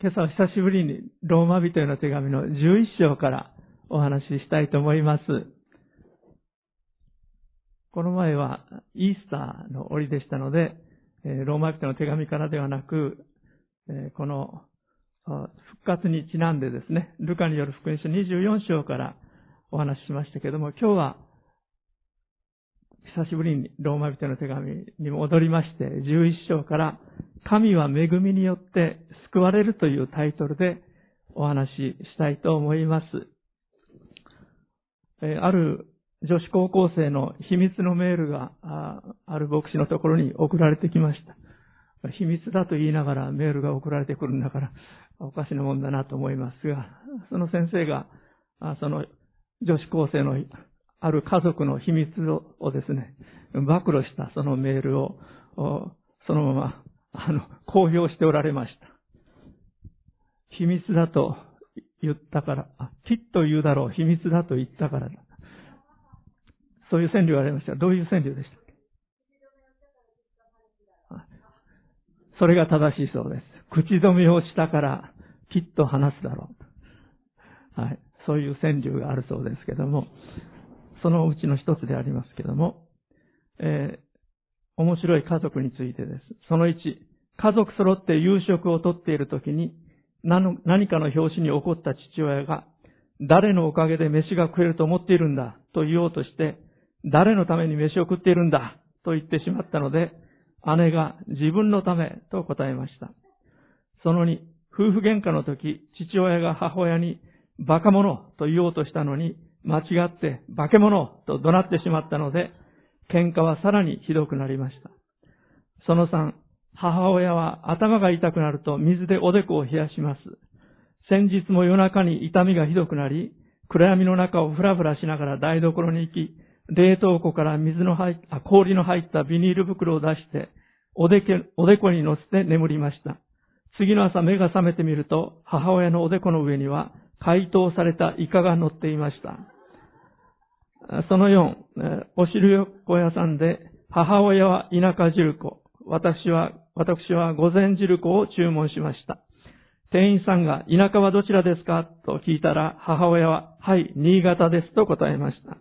今朝は久しぶりにローマ人への手紙の11章からお話ししたいと思います。この前はイースターの折でしたので、ローマ人の手紙からではなく、この復活にちなんでですね、ルカによる福音書24章からお話ししましたけども、今日は久しぶりにローマ人の手紙に戻りまして、11章から神は恵みによって救われるというタイトルでお話ししたいと思います。えある女子高校生の秘密のメールがある牧師のところに送られてきました。秘密だと言いながらメールが送られてくるんだからおかしなもんだなと思いますが、その先生がその女子高生のある家族の秘密をですね、暴露したそのメールをそのままあの公表しておられました。秘密だと言ったから、あ、きっと言うだろう、秘密だと言ったからだ。そういう川柳がありました。どういう川柳でしたそれが正しいそうです。口止めをしたからきっと話すだろう。はい。そういう川柳があるそうですけども、そのうちの一つでありますけども、えー、面白い家族についてです。その1、家族揃って夕食をとっている時に、何かの表紙に起こった父親が、誰のおかげで飯が食えると思っているんだと言おうとして、誰のために飯を食っているんだと言ってしまったので、姉が自分のためと答えました。その2、夫婦喧嘩の時、父親が母親にバカ者と言おうとしたのに、間違って化け物と怒鳴ってしまったので、喧嘩はさらにひどくなりました。その3、母親は頭が痛くなると水でおでこを冷やします。先日も夜中に痛みがひどくなり、暗闇の中をふらふらしながら台所に行き、冷凍庫から水の入った、氷の入ったビニール袋を出して、おでけ、おでこに乗せて眠りました。次の朝目が覚めてみると、母親のおでこの上には、解凍されたイカが乗っていました。その4、お汁横屋さんで、母親は田舎汁粉、私は、私は午前汁粉を注文しました。店員さんが、田舎はどちらですか？と聞いたら、母親は、はい、新潟ですと答えました。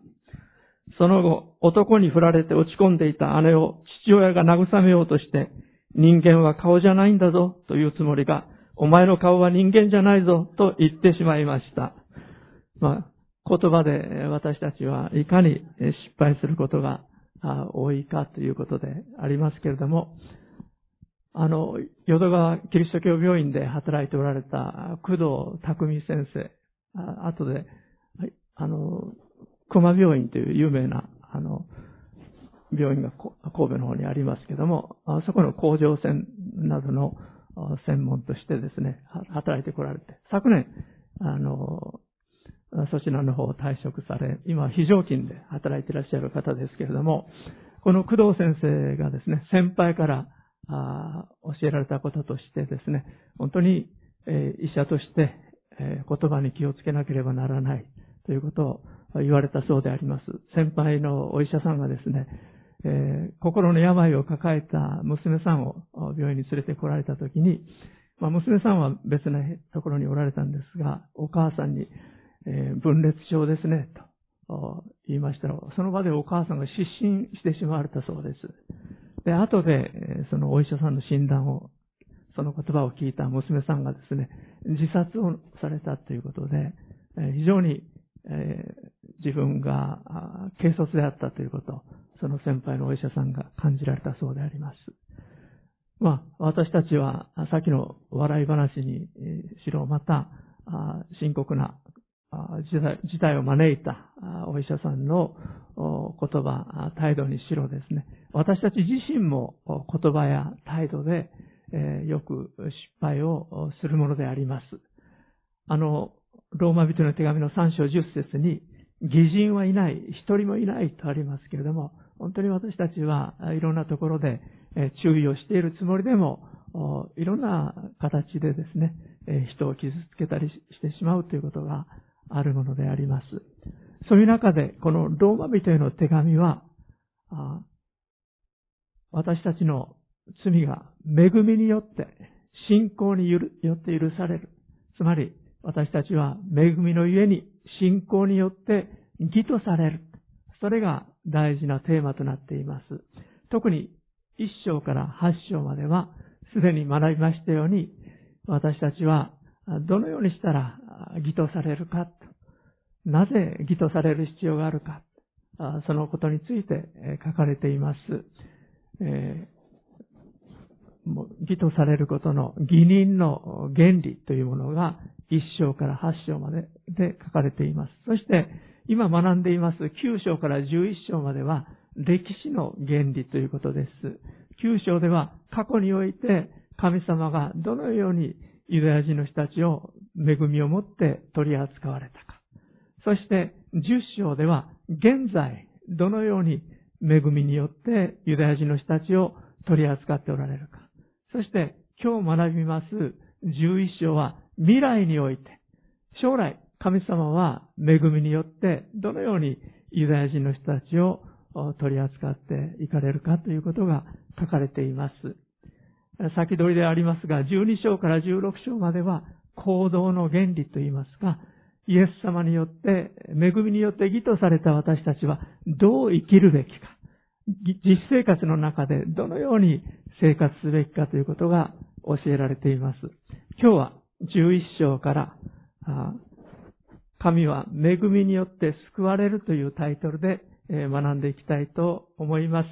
その後、男に振られて落ち込んでいた姉を父親が慰めようとして、人間は顔じゃないんだぞというつもりが、お前の顔は人間じゃないぞと言ってしまいました。まあ、言葉で私たちはいかに失敗することが多いかということでありますけれども、あの、淀川キリスト教病院で働いておられた工藤匠先生、あ後で、あの、熊病院という有名な、あの、病院が神戸の方にありますけども、そこの甲状腺などの専門としてですね、働いてこられて、昨年、あの、そちらの方を退職され、今非常勤で働いていらっしゃる方ですけれども、この工藤先生がですね、先輩から教えられたこととしてですね、本当に、え医者として、え言葉に気をつけなければならないということを言われたそうであります。先輩のお医者さんがですね、え心の病を抱えた娘さんを病院に連れてこられたときに、まあ、娘さんは別なところにおられたんですが、お母さんに、え、分裂症ですね、と言いましたら、その場でお母さんが失神してしまわれたそうです。で、後で、そのお医者さんの診断を、その言葉を聞いた娘さんがですね、自殺をされたということで、非常に、え、自分が軽率であったということ、その先輩のお医者さんが感じられたそうであります。まあ、私たちは、さっきの笑い話にしろ、また、深刻な事態を招いたお医者さんの言葉、態度にしろですね。私たち自身も言葉や態度でよく失敗をするものであります。あの、ローマ人の手紙の3章10節に、偽人はいない、一人もいないとありますけれども、本当に私たちはいろんなところで注意をしているつもりでも、いろんな形でですね、人を傷つけたりしてしまうということがあるものであります。そういう中で、このローマ人への手紙は、私たちの罪が恵みによって信仰によって許される。つまり、私たちは恵みのゆえに信仰によって義とされる。それが大事なテーマとなっています。特に一章から八章までは、すでに学びましたように、私たちはどのようにしたら義とされるか、なぜ義とされる必要があるか、そのことについて書かれています。えもう義とされることの義人の原理というものが一章から八章までで書かれています。そして今学んでいます九章から十一章までは歴史の原理ということです。九章では過去において神様がどのようにユダヤ人の人たちを恵みを持って取り扱われたか。そして十章では現在どのように恵みによってユダヤ人の人たちを取り扱っておられるか。そして今日学びます11章は未来において、将来神様は恵みによってどのようにユダヤ人の人たちを取り扱っていかれるかということが書かれています。先取りでありますが、12章から16章までは行動の原理といいますか、イエス様によって、恵みによって義とされた私たちはどう生きるべきか、実生活の中でどのように生活すべきかということが教えられています。今日は11章から、神は恵みによって救われるというタイトルで学んでいきたいと思います。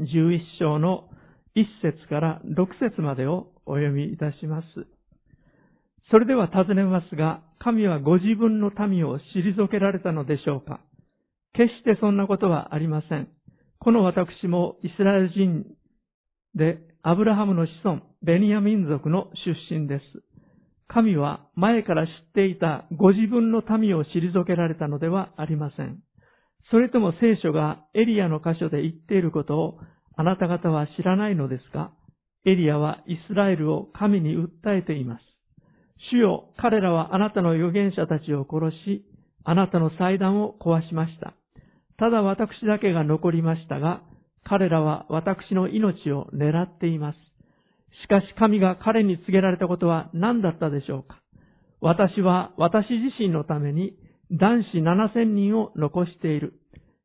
11章の1節から6節までをお読みいたします。それでは尋ねますが、神はご自分の民を退けられたのでしょうか？決してそんなことはありません。この私もイスラエル人で、アブラハムの子孫、ベニヤ民族の出身です。神は前から知っていたご自分の民を退けられたのではありません。それとも聖書がエリアの箇所で言っていることをあなた方は知らないのですか？エリアはイスラエルを神に訴えています。主よ、彼らはあなたの預言者たちを殺し、あなたの祭壇を壊しました。ただ私だけが残りましたが、彼らは私の命を狙っています。しかし神が彼に告げられたことは何だったでしょうか私は私自身のために男子7000人を残している。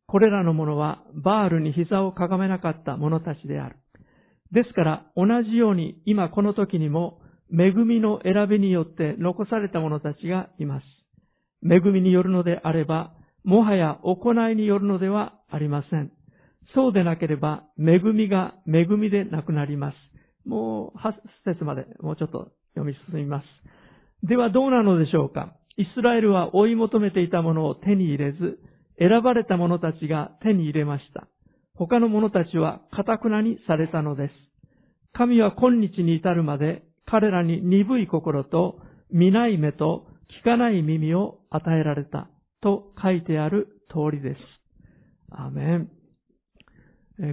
これらの者はバールに膝をかがめなかった者たちである。ですから同じように今この時にも恵みの選びによって残された者たちがいます。恵みによるのであれば、もはや行いによるのではありません。そうでなければ、恵みが恵みでなくなります。もう、8節までもうちょっと読み進みます。ではどうなのでしょうかイスラエルは追い求めていたものを手に入れず、選ばれた者たちが手に入れました。他の者たちは堅くなにされたのです。神は今日に至るまで彼らに鈍い心と見ない目と聞かない耳を与えられたと書いてある通りです。アメン。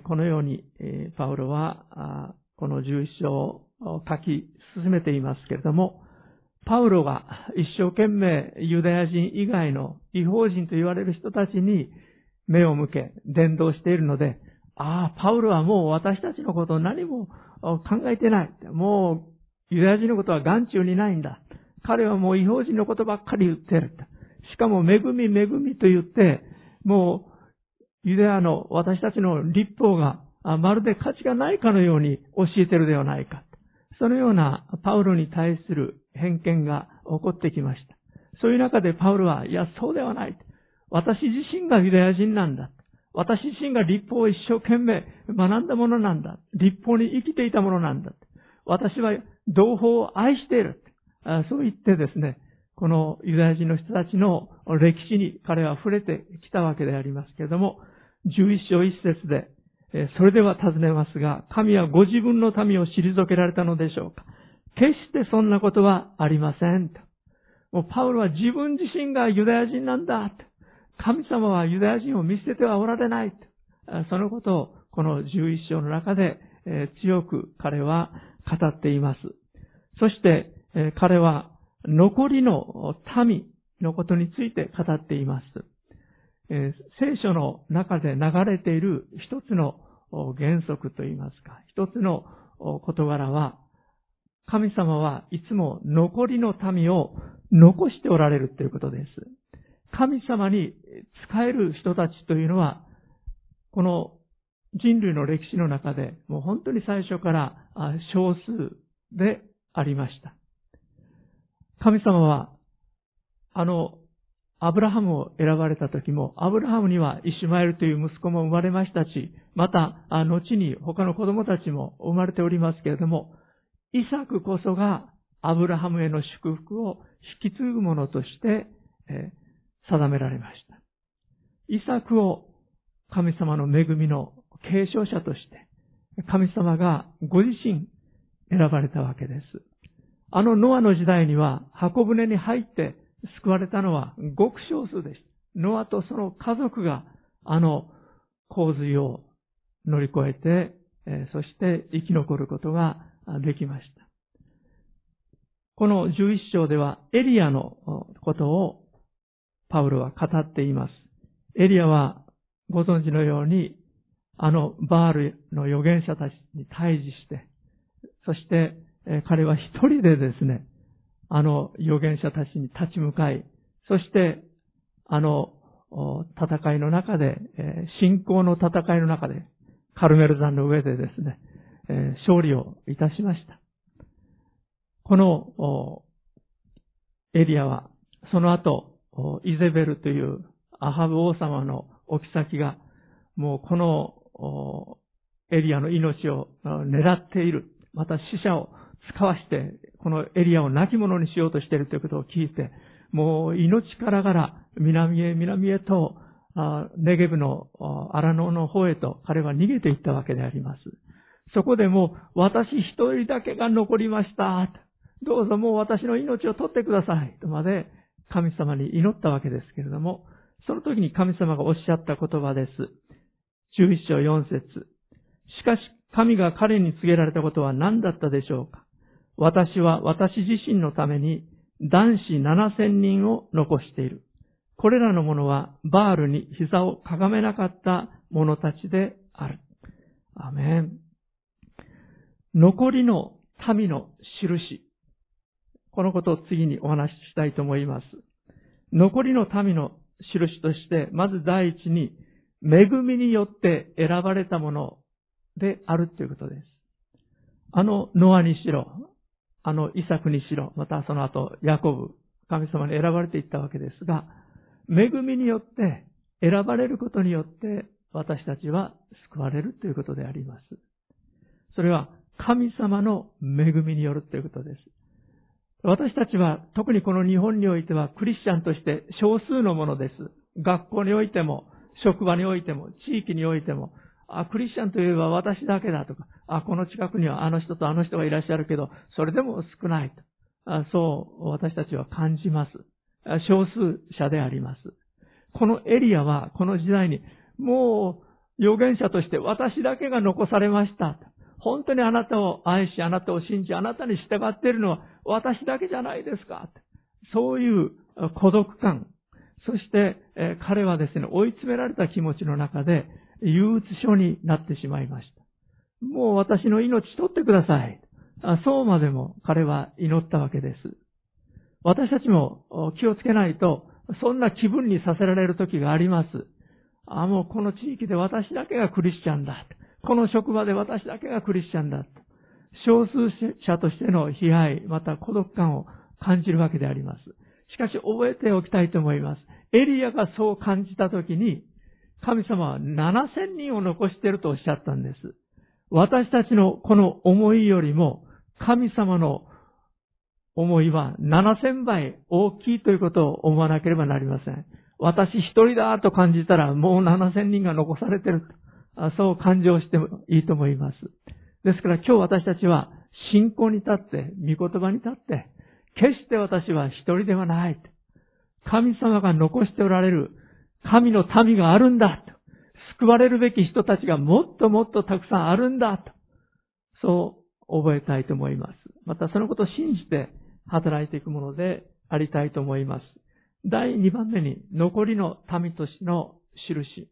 このように、パウロは、この11章を書き進めていますけれども、パウロが一生懸命ユダヤ人以外の違法人と言われる人たちに目を向け、伝道しているので、ああ、パウロはもう私たちのことを何も考えてない。もうユダヤ人のことは眼中にないんだ。彼はもう違法人のことばっかり言ってる。しかも恵み恵みと言って、もうユダヤの私たちの立法がまるで価値がないかのように教えてるではないか。そのようなパウロに対する偏見が起こってきました。そういう中でパウロは、いや、そうではない。私自身がユダヤ人なんだ。私自身が立法を一生懸命学んだものなんだ。立法に生きていたものなんだ。私は同胞を愛している。そう言ってですね、このユダヤ人の人たちの歴史に彼は触れてきたわけでありますけれども、11章1節で、それでは尋ねますが、神はご自分の民を退けられたのでしょうか決してそんなことはありません。もうパウロは自分自身がユダヤ人なんだ。神様はユダヤ人を見捨ててはおられない。そのことをこの11章の中で強く彼は語っています。そして彼は残りの民のことについて語っています。聖書の中で流れている一つの原則といいますか、一つの事柄は、神様はいつも残りの民を残しておられるということです。神様に仕える人たちというのは、この人類の歴史の中で、もう本当に最初から少数でありました。神様は、あの、アブラハムを選ばれた時も、アブラハムにはイシュマエルという息子も生まれましたし、また、後に他の子供たちも生まれておりますけれども、イサクこそがアブラハムへの祝福を引き継ぐものとして、え定められました。イサクを神様の恵みの継承者として、神様がご自身選ばれたわけです。あのノアの時代には箱舟に入って救われたのはごく少数でした。ノアとその家族があの洪水を乗り越えて、そして生き残ることができました。この11章ではエリアのことをパウロは語っています。エリアはご存知のようにあのバールの預言者たちに対峙して、そして彼は一人でですね、あの預言者たちに立ち向かい、そしてあの戦いの中で、信仰の戦いの中で、カルメル山の上でですね、勝利をいたしました。このエリアは、その後、イゼベルというアハブ王様のお妃が、もうこのエリアの命を狙っている。また死者を使わして、このエリアを亡き者にしようとしているということを聞いて、もう命からがら南へ南へと、ネゲブの荒野の方へと彼は逃げていったわけであります。そこでもう私一人だけが残りました。どうぞもう私の命を取ってください。とまで神様に祈ったわけですけれども、その時に神様がおっしゃった言葉です。11章4節しかし神が彼に告げられたことは何だったでしょうか？私は私自身のために男子7000人を残している。これらの者はバールに膝をかがめなかった者たちである。アメン。残りの民の印。このことを次にお話ししたいと思います。残りの民の印として、まず第一に、恵みによって選ばれたものであるということです。あのノアにしろ、あのイサクにしろ、またその後ヤコブ、神様に選ばれていったわけですが、恵みによって選ばれることによって私たちは救われるということであります。それは神様の恵みによるということです。私たちは特にこの日本においてはクリスチャンとして少数のものです。学校においても、職場においても、地域においても、あ、クリスチャンといえば私だけだとか、あ、この近くにはあの人とあの人がいらっしゃるけど、それでも少ないと。あそう私たちは感じます。少数者であります。このエリアはこの時代にもう預言者として私だけが残されました。本当にあなたを愛し、あなたを信じ、あなたに従っているのは私だけじゃないですか。そういう孤独感。そして、え彼はですね、追い詰められた気持ちの中で憂鬱症になってしまいました。もう私の命取ってください。そうまでも彼は祈ったわけです。私たちも気をつけないと、そんな気分にさせられる時があります。あ、もうこの地域で私だけがクリスチャンだ。この職場で私だけがクリスチャンだ。少数者としての被害、また孤独感を感じるわけであります。しかし覚えておきたいと思います。エリアがそう感じたときに、神様は7000人を残しているとおっしゃったんです。私たちのこの思いよりも、神様の思いは7000倍大きいということを思わなければなりません。私一人だと感じたらもう7000人が残されているそう感情してもいいと思います。ですから今日私たちは信仰に立って、御言葉に立って、決して私は一人ではない。神様が残しておられる神の民があるんだ。救われるべき人たちがもっともっとたくさんあるんだと。そう覚えたいと思います。またそのことを信じて働いていくものでありたいと思います。第2番目に残りの民としての印。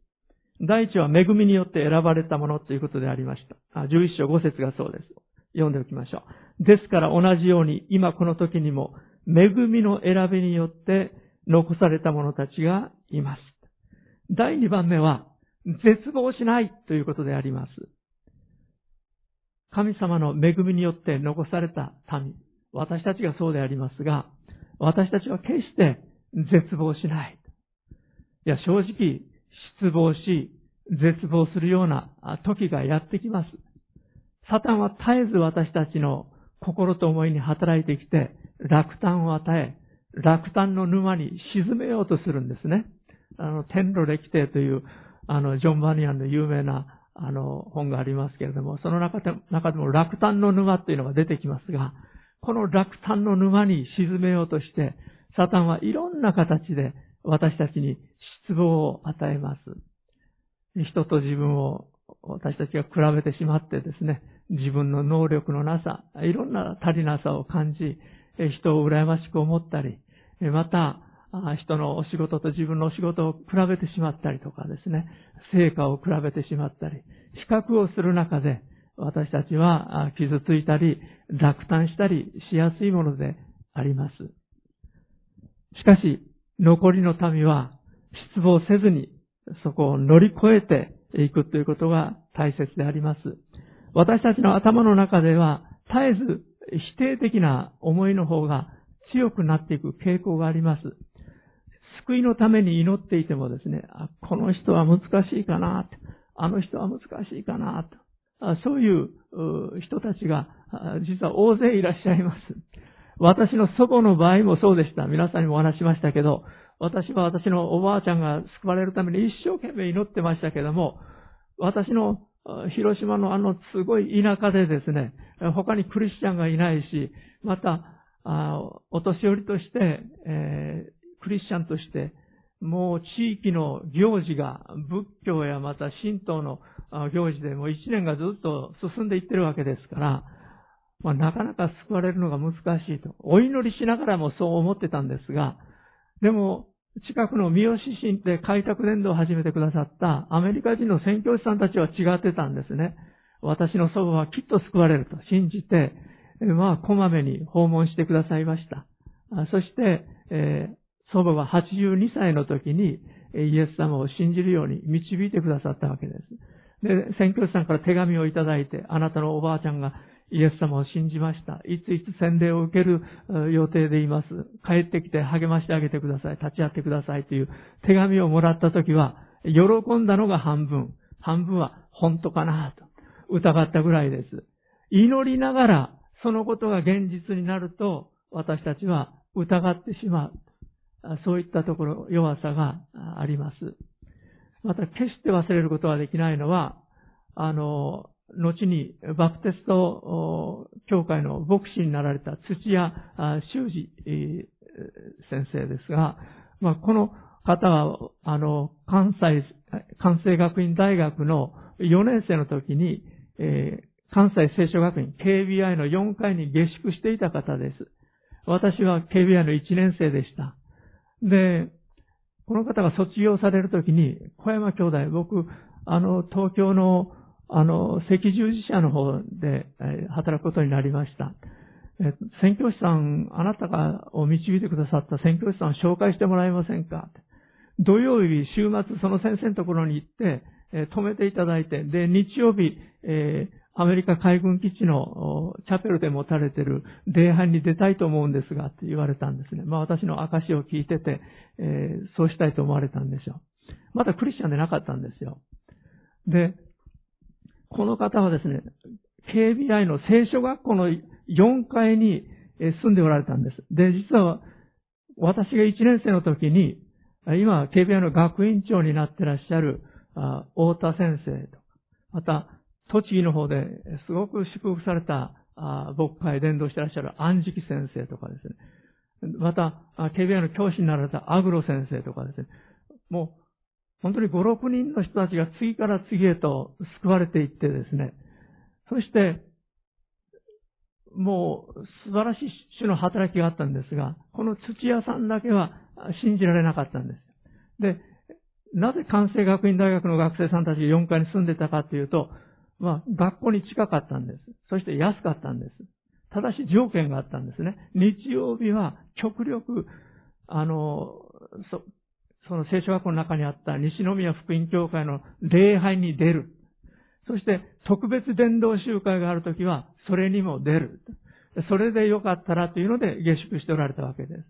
第一は恵みによって選ばれたものということでありました。11章5節がそうです。読んでおきましょう。ですから同じように今この時にも恵みの選びによって残された者たちがいます。第2番目は絶望しないということであります。神様の恵みによって残された民、私たちがそうでありますが、私たちは決して絶望しない。いや、正直、失望し、絶望するような時がやってきます。サタンは絶えず私たちの心と思いに働いてきて、落胆を与え、落胆の沼に沈めようとするんですね。あの、天路歴帝という、あの、ジョン・バニアンの有名な、あの、本がありますけれども、その中で中でも落胆の沼っていうのが出てきますが、この落胆の沼に沈めようとして、サタンはいろんな形で私たちに失望を与えます。人と自分を私たちが比べてしまってですね、自分の能力のなさ、いろんな足りなさを感じ、人を羨ましく思ったり、また、人のお仕事と自分のお仕事を比べてしまったりとかですね、成果を比べてしまったり、比較をする中で、私たちは傷ついたり、落胆したりしやすいものであります。しかし、残りの民は失望せずに、そこを乗り越えていくということが大切であります。私たちの頭の中では、絶えず否定的な思いの方が強くなっていく傾向があります。救いのために祈っていてもですね、あこの人は難しいかな、あの人は難しいかな、そういう人たちが実は大勢いらっしゃいます。私の祖母の場合もそうでした。皆さんにもお話しましたけど、私は私のおばあちゃんが救われるために一生懸命祈ってましたけども、私の広島のあのすごい田舎でですね、他にクリスチャンがいないし、また、お年寄りとして、えー、クリスチャンとして、もう地域の行事が仏教やまた神道の行事でもう一年がずっと進んでいってるわけですから、まあ、なかなか救われるのが難しいと。お祈りしながらもそう思ってたんですが、でも、近くの三好市で開拓伝道を始めてくださったアメリカ人の宣教師さんたちは違ってたんですね。私の祖母はきっと救われると信じて、まあ、こまめに訪問してくださいました。そして、えー、祖母は82歳の時にイエス様を信じるように導いてくださったわけです。で、宣教師さんから手紙をいただいて、あなたのおばあちゃんがイエス様を信じました。いついつ洗礼を受ける予定でいます。帰ってきて励ましてあげてください。立ち会ってくださいという手紙をもらった時は、喜んだのが半分。半分は本当かなと疑ったぐらいです。祈りながらそのことが現実になると私たちは疑ってしまう。そういったところ、弱さがあります。また、決して忘れることができないのは、あの、後にバプテスト教会の牧師になられた土屋修二先生ですが、まあ、この方は、あの、関西、関西学院大学の4年生の時に、えー、関西聖書学院 KBI の4階に下宿していた方です。私は KBI の1年生でした。で、この方が卒業されるときに、小山兄弟、僕、あの、東京の、あの、赤十字社の方で働くことになりました。え宣教師さん、あなたがを導いてくださった宣教師さんを紹介してもらえませんか？土曜日、週末、その先生のところに行って、え止めていただいて、で、日曜日、えーアメリカ海軍基地のチャペルで持たれている礼拝に出たいと思うんですがって言われたんですね。まあ私の証を聞いてて、えー、そうしたいと思われたんですよ。まだクリスチャンでなかったんですよ。で、この方はですね、KBI の聖書学校の4階に住んでおられたんです。で、実は私が1年生の時に、今 KBI の学院長になってらっしゃる太田先生とか、また栃木の方ですごく祝福された牧会伝道してらっしゃる安食先生とかですね。また、KBI の教師になられたアグロ先生とかですね。もう、本当に5、6人の人たちが次から次へと救われていってですね。そして、もう素晴らしい種の働きがあったんですが、この土屋さんだけは信じられなかったんです。で、なぜ関西学院大学の学生さんたちが4階に住んでたかというと、まあ、学校に近かったんです。そして安かったんです。ただし条件があったんですね。日曜日は極力、あの、その聖書学校の中にあった西宮福音教会の礼拝に出る。そして特別伝道集会があるときはそれにも出る。それでよかったらというので下宿しておられたわけです。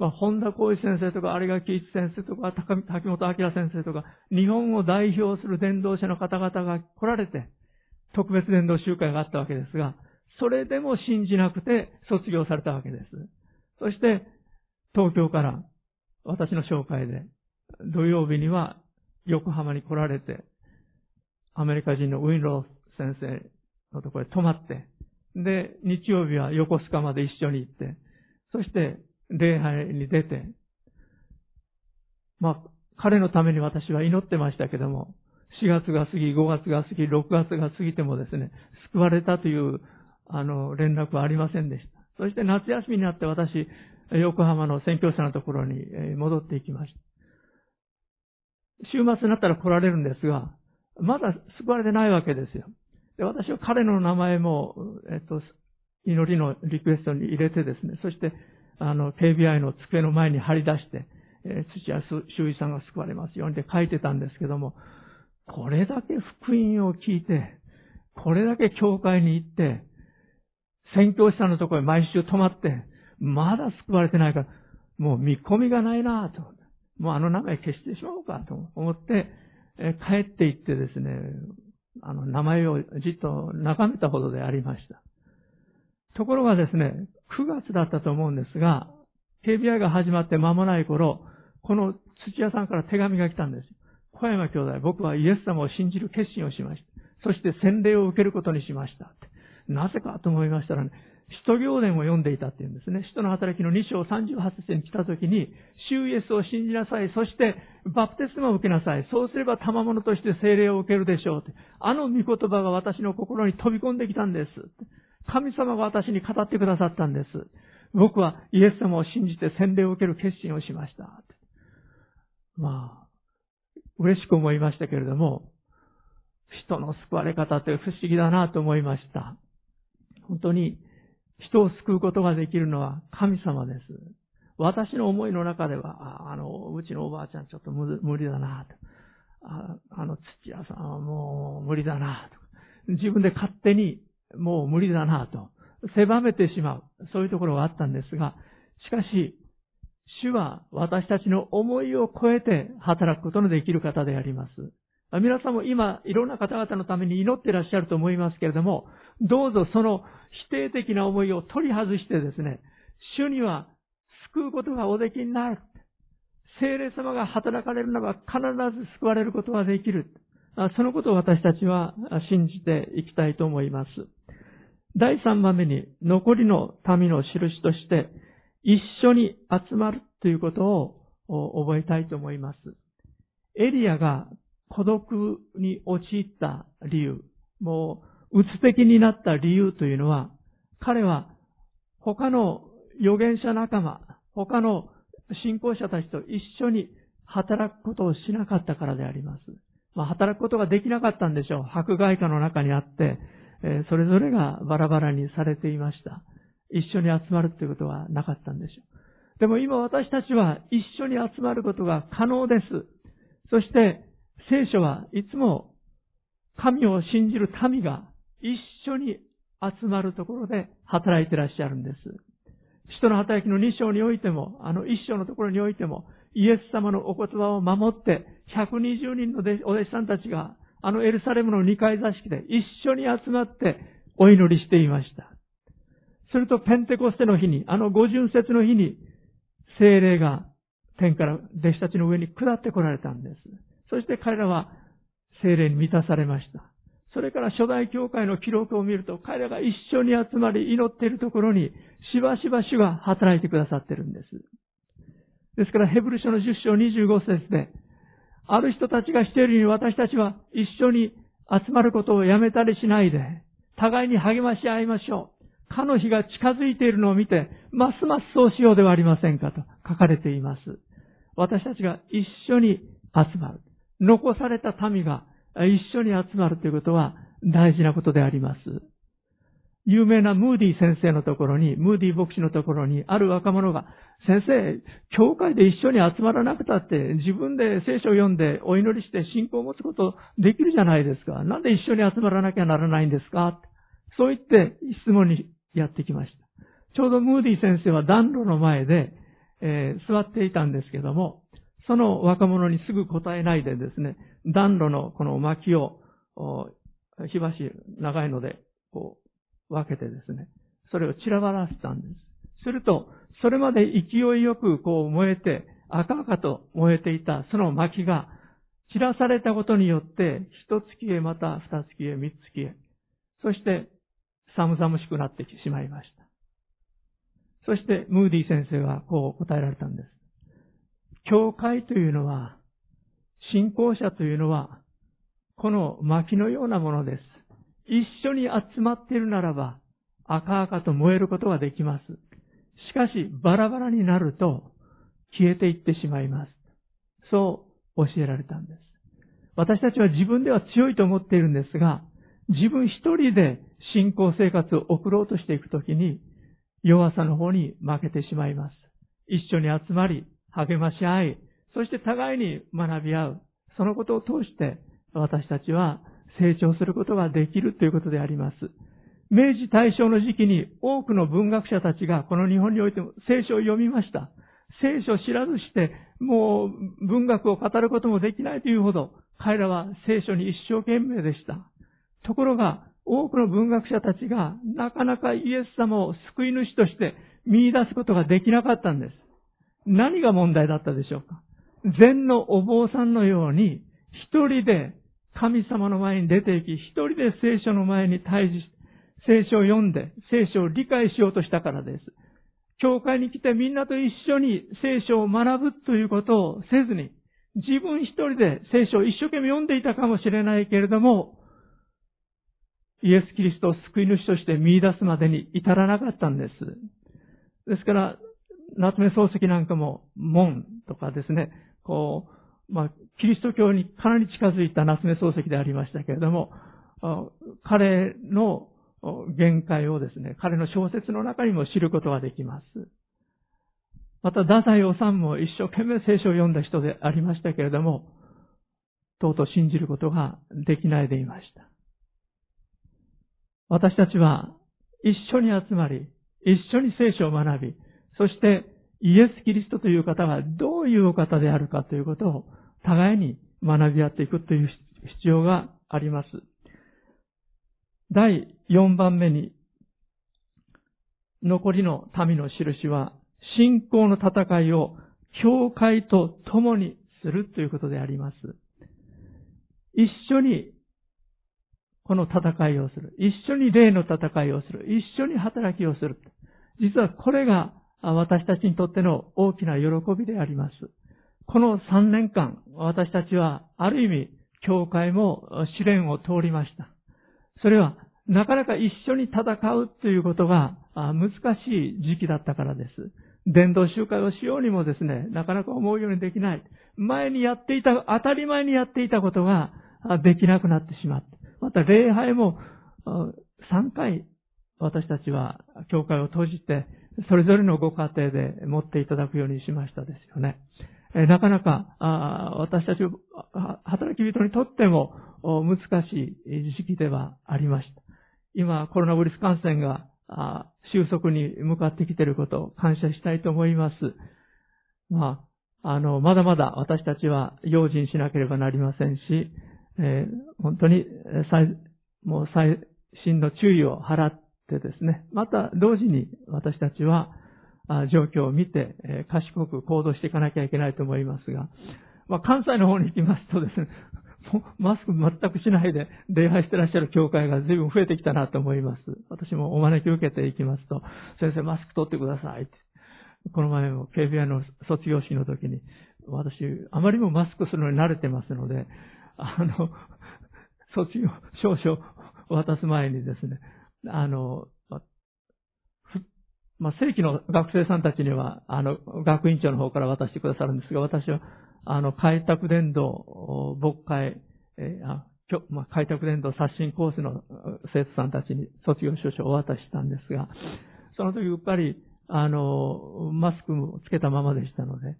まあ、本田光一先生とか、有賀喜一先生とか、滝本明先生とか、日本を代表する伝道者の方々が来られて、特別伝道集会があったわけですが、それでも信じなくて卒業されたわけです。そして、東京から私の紹介で、土曜日には横浜に来られて、アメリカ人のウィンロー先生のところへ泊まって、で、日曜日は横須賀まで一緒に行って、そして礼拝に出て、まあ、彼のために私は祈ってましたけども、4月が過ぎ、5月が過ぎ、6月が過ぎてもですね、救われたという、あの、連絡はありませんでした。そして夏休みになって私、横浜の宣教者のところに戻っていきました。週末になったら来られるんですが、まだ救われてないわけですよ。で私は彼の名前も、えっと、祈りのリクエストに入れてですね、そして、あの、KBI の机の前に貼り出して、えー、土屋修一さんが救われますようにって書いてたんですけども、これだけ福音を聞いて、これだけ教会に行って、宣教師さんのところに毎週泊まって、まだ救われてないから、もう見込みがないなと。もうあの名前消してしまおうかと思って、え帰って行ってですね、あの名前をじっと眺めたほどでありました。ところがですね、9月だったと思うんですが、KBI が始まって間もない頃、この土屋さんから手紙が来たんです。小山兄弟、僕はイエス様を信じる決心をしました。そして洗礼を受けることにしました。なぜかと思いましたらね、使徒行伝を読んでいたっていうんですね。使徒の働きの2章38節に来た時に、主イエスを信じなさい。そして、バプテスマを受けなさい。そうすれば賜物として聖霊を受けるでしょう。あの御言葉が私の心に飛び込んできたんです。神様が私に語ってくださったんです。僕はイエス様を信じて洗礼を受ける決心をしました。まあ、嬉しく思いましたけれども、人の救われ方って不思議だなと思いました。本当に人を救うことができるのは神様です。私の思いの中では、あの、うちのおばあちゃんちょっと無理だなと。ああの、土屋さんはもう無理だなと。自分で勝手にもう無理だなと。狭めてしまう。そういうところがあったんですが、しかし、主は私たちの思いを超えて働くことのできる方であります。皆さんも今、いろんな方々のために祈ってらっしゃると思いますけれども、どうぞその否定的な思いを取り外してですね、主には救うことがおできになる。聖霊様が働かれるならば必ず救われることができる。そのことを私たちは信じていきたいと思います。第3番目に残りの民の印として一緒に集まるということを覚えたいと思います。エリアが孤独に陥った理由、もう、うつ的になった理由というのは、彼は他の預言者仲間、他の信仰者たちと一緒に働くことをしなかったからであります。まあ、働くことができなかったんでしょう。迫害下の中にあって、え、それぞれがバラバラにされていました。一緒に集まるということはなかったんでしょう。でも今私たちは一緒に集まることが可能です。そして聖書はいつも神を信じる民が一緒に集まるところで働いてらっしゃるんです。使徒の働きの2章においても、あの1章のところにおいても、イエス様のお言葉を守って、120人のお弟子さんたちが、あのエルサレムの2階座敷で一緒に集まってお祈りしていました。するとペンテコステの日に、あの五巡節の日に、精霊が天から弟子たちの上に下ってこられたんです。そして彼らは精霊に満たされました。それから初代教会の記録を見ると、彼らが一緒に集まり祈っているところに、しばしば主が働いてくださってるんです。ですから、ヘブル書の10章25節で、ある人たちがしているように私たちは一緒に集まることをやめたりしないで、互いに励まし合いましょう。かの日が近づいているのを見て、ますますそうしようではありませんかと書かれています。私たちが一緒に集まる。残された民が一緒に集まるということは大事なことであります。有名なムーディ先生のところに、ムーディ牧師のところに、ある若者が、先生、教会で一緒に集まらなくたって、自分で聖書を読んでお祈りして信仰を持つことできるじゃないですか。なんで一緒に集まらなきゃならないんですか？そう言って質問にやってきました。ちょうどムーディ先生は暖炉の前で、えー、座っていたんですけども、その若者にすぐ答えないでですね、暖炉のこの薪を、火箸長いので、こう、分けてですね、それを散らばらせたんです。すると、それまで勢いよくこう燃えて、赤々と燃えていたその薪が散らされたことによって、一月へまた二月へ三月へ、そして寒々しくなってしまいました。そして、ムーディ先生はこう答えられたんです。教会というのは、信仰者というのは、この薪のようなものです。一緒に集まっているならば、赤々と燃えることができます。しかし、バラバラになると、消えていってしまいます。そう教えられたんです。私たちは自分では強いと思っているんですが、自分一人で信仰生活を送ろうとしていくときに、弱さの方に負けてしまいます。一緒に集まり、励まし合い、そして互いに学び合う。そのことを通して私たちは成長することができるということであります。明治大正の時期に多くの文学者たちがこの日本においても聖書を読みました。聖書を知らずしてもう文学を語ることもできないというほど彼らは聖書に一生懸命でした。ところが多くの文学者たちがなかなかイエス様を救い主として見出すことができなかったんです。何が問題だったでしょうか？禅のお坊さんのように一人で神様の前に出て行き、一人で聖書の前に対峙し、聖書を読んで聖書を理解しようとしたからです。教会に来てみんなと一緒に聖書を学ぶということをせずに、自分一人で聖書を一生懸命読んでいたかもしれないけれども、イエス・キリストを救い主として見出すまでに至らなかったんです。ですから、夏目漱石なんかも、門とかですね、こう、まあ、キリスト教にかなり近づいた夏目漱石でありましたけれども、彼の限界をですね、彼の小説の中にも知ることができます。また、太宰治も一生懸命聖書を読んだ人でありましたけれども、とうとう信じることができないでいました。私たちは一緒に集まり、一緒に聖書を学び、そしてイエス・キリストという方がどういうお方であるかということを互いに学び合っていくという必要があります。第4番目に、残りの民の印は、信仰の戦いを教会と共にするということであります。一緒にこの戦いをする。一緒に霊の戦いをする。一緒に働きをする。実はこれが私たちにとっての大きな喜びであります。この3年間、私たちはある意味、教会も試練を通りました。それは、なかなか一緒に戦うということが難しい時期だったからです。伝道集会をしようにもですね、なかなか思うようにできない。前にやっていた、当たり前にやっていたことができなくなってしまった。また礼拝も3回私たちは教会を閉じて、それぞれのご家庭で持っていただくようにしましたですよね。えなかなか私たち働き人にとっても難しい時期ではありました。今コロナウイルス感染が収束に向かってきていることを感謝したいと思います。まあ、あの、まだまだ私たちは用心しなければなりませんし、えー、本当に最、もう最新の注意を払ってですね、また同時に私たちは状況を見て、賢く行動していかなきゃいけないと思いますが、まあ、関西の方に行きますとですね、もうマスク全くしないで礼拝してらっしゃる教会が随分増えてきたなと思います。私もお招き受けていきますと、先生マスク取ってくださいって。この前も KBI の卒業式の時に、私、あまりにもマスクするのに慣れてますので、あの、卒業証書を渡す前にですね、あの、まあ、正規の学生さんたちには、あの、学院長の方から渡してくださるんですが、私は、あの、開拓伝道、牧会、えー、まあ、開拓伝道刷新コースの生徒さんたちに卒業証書をお渡ししたんですが、その時うっかり、あの、マスクもつけたままでしたので、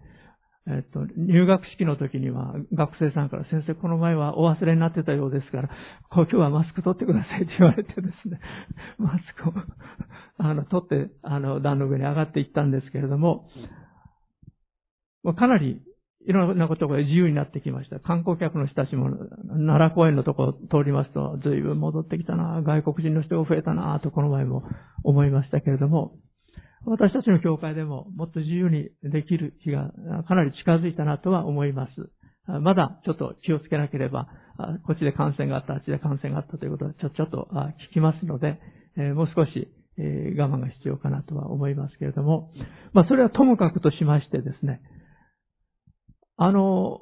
えっと、入学式の時には学生さんから先生この前はお忘れになってたようですから、今日はマスク取ってくださいって言われてですね、マスクを、あの、取って、あの、段の上に上がっていったんですけれども、かなりいろんなことが自由になってきました。観光客の人たちも奈良公園のところを通りますと、随分戻ってきたな、外国人の人が増えたな、とこの前も思いましたけれども、私たちの教会でももっと自由にできる日がかなり近づいたなとは思います。まだちょっと気をつけなければ、こっちで感染があった、あっちで感染があったということはちょちょっと聞きますので、もう少し我慢が必要かなとは思いますけれども、まあそれはともかくとしましてですね、あの、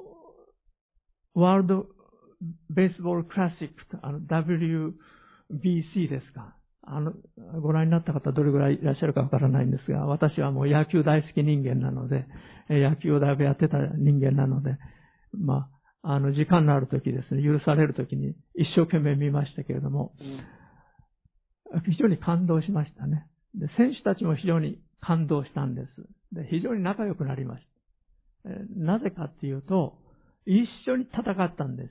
ワールドベースボールクラシックあの WBC ですか。あの、ご覧になった方どれぐらいいらっしゃるかわからないんですが、私はもう野球大好き人間なので、野球をだいぶやってた人間なので、まあ、あの、時間のある時ですね、許される時に一生懸命見ましたけれども、非常に感動しましたね。で、選手たちも非常に感動したんです。で、非常に仲良くなりました。なぜかっていうと、一緒に戦ったんです。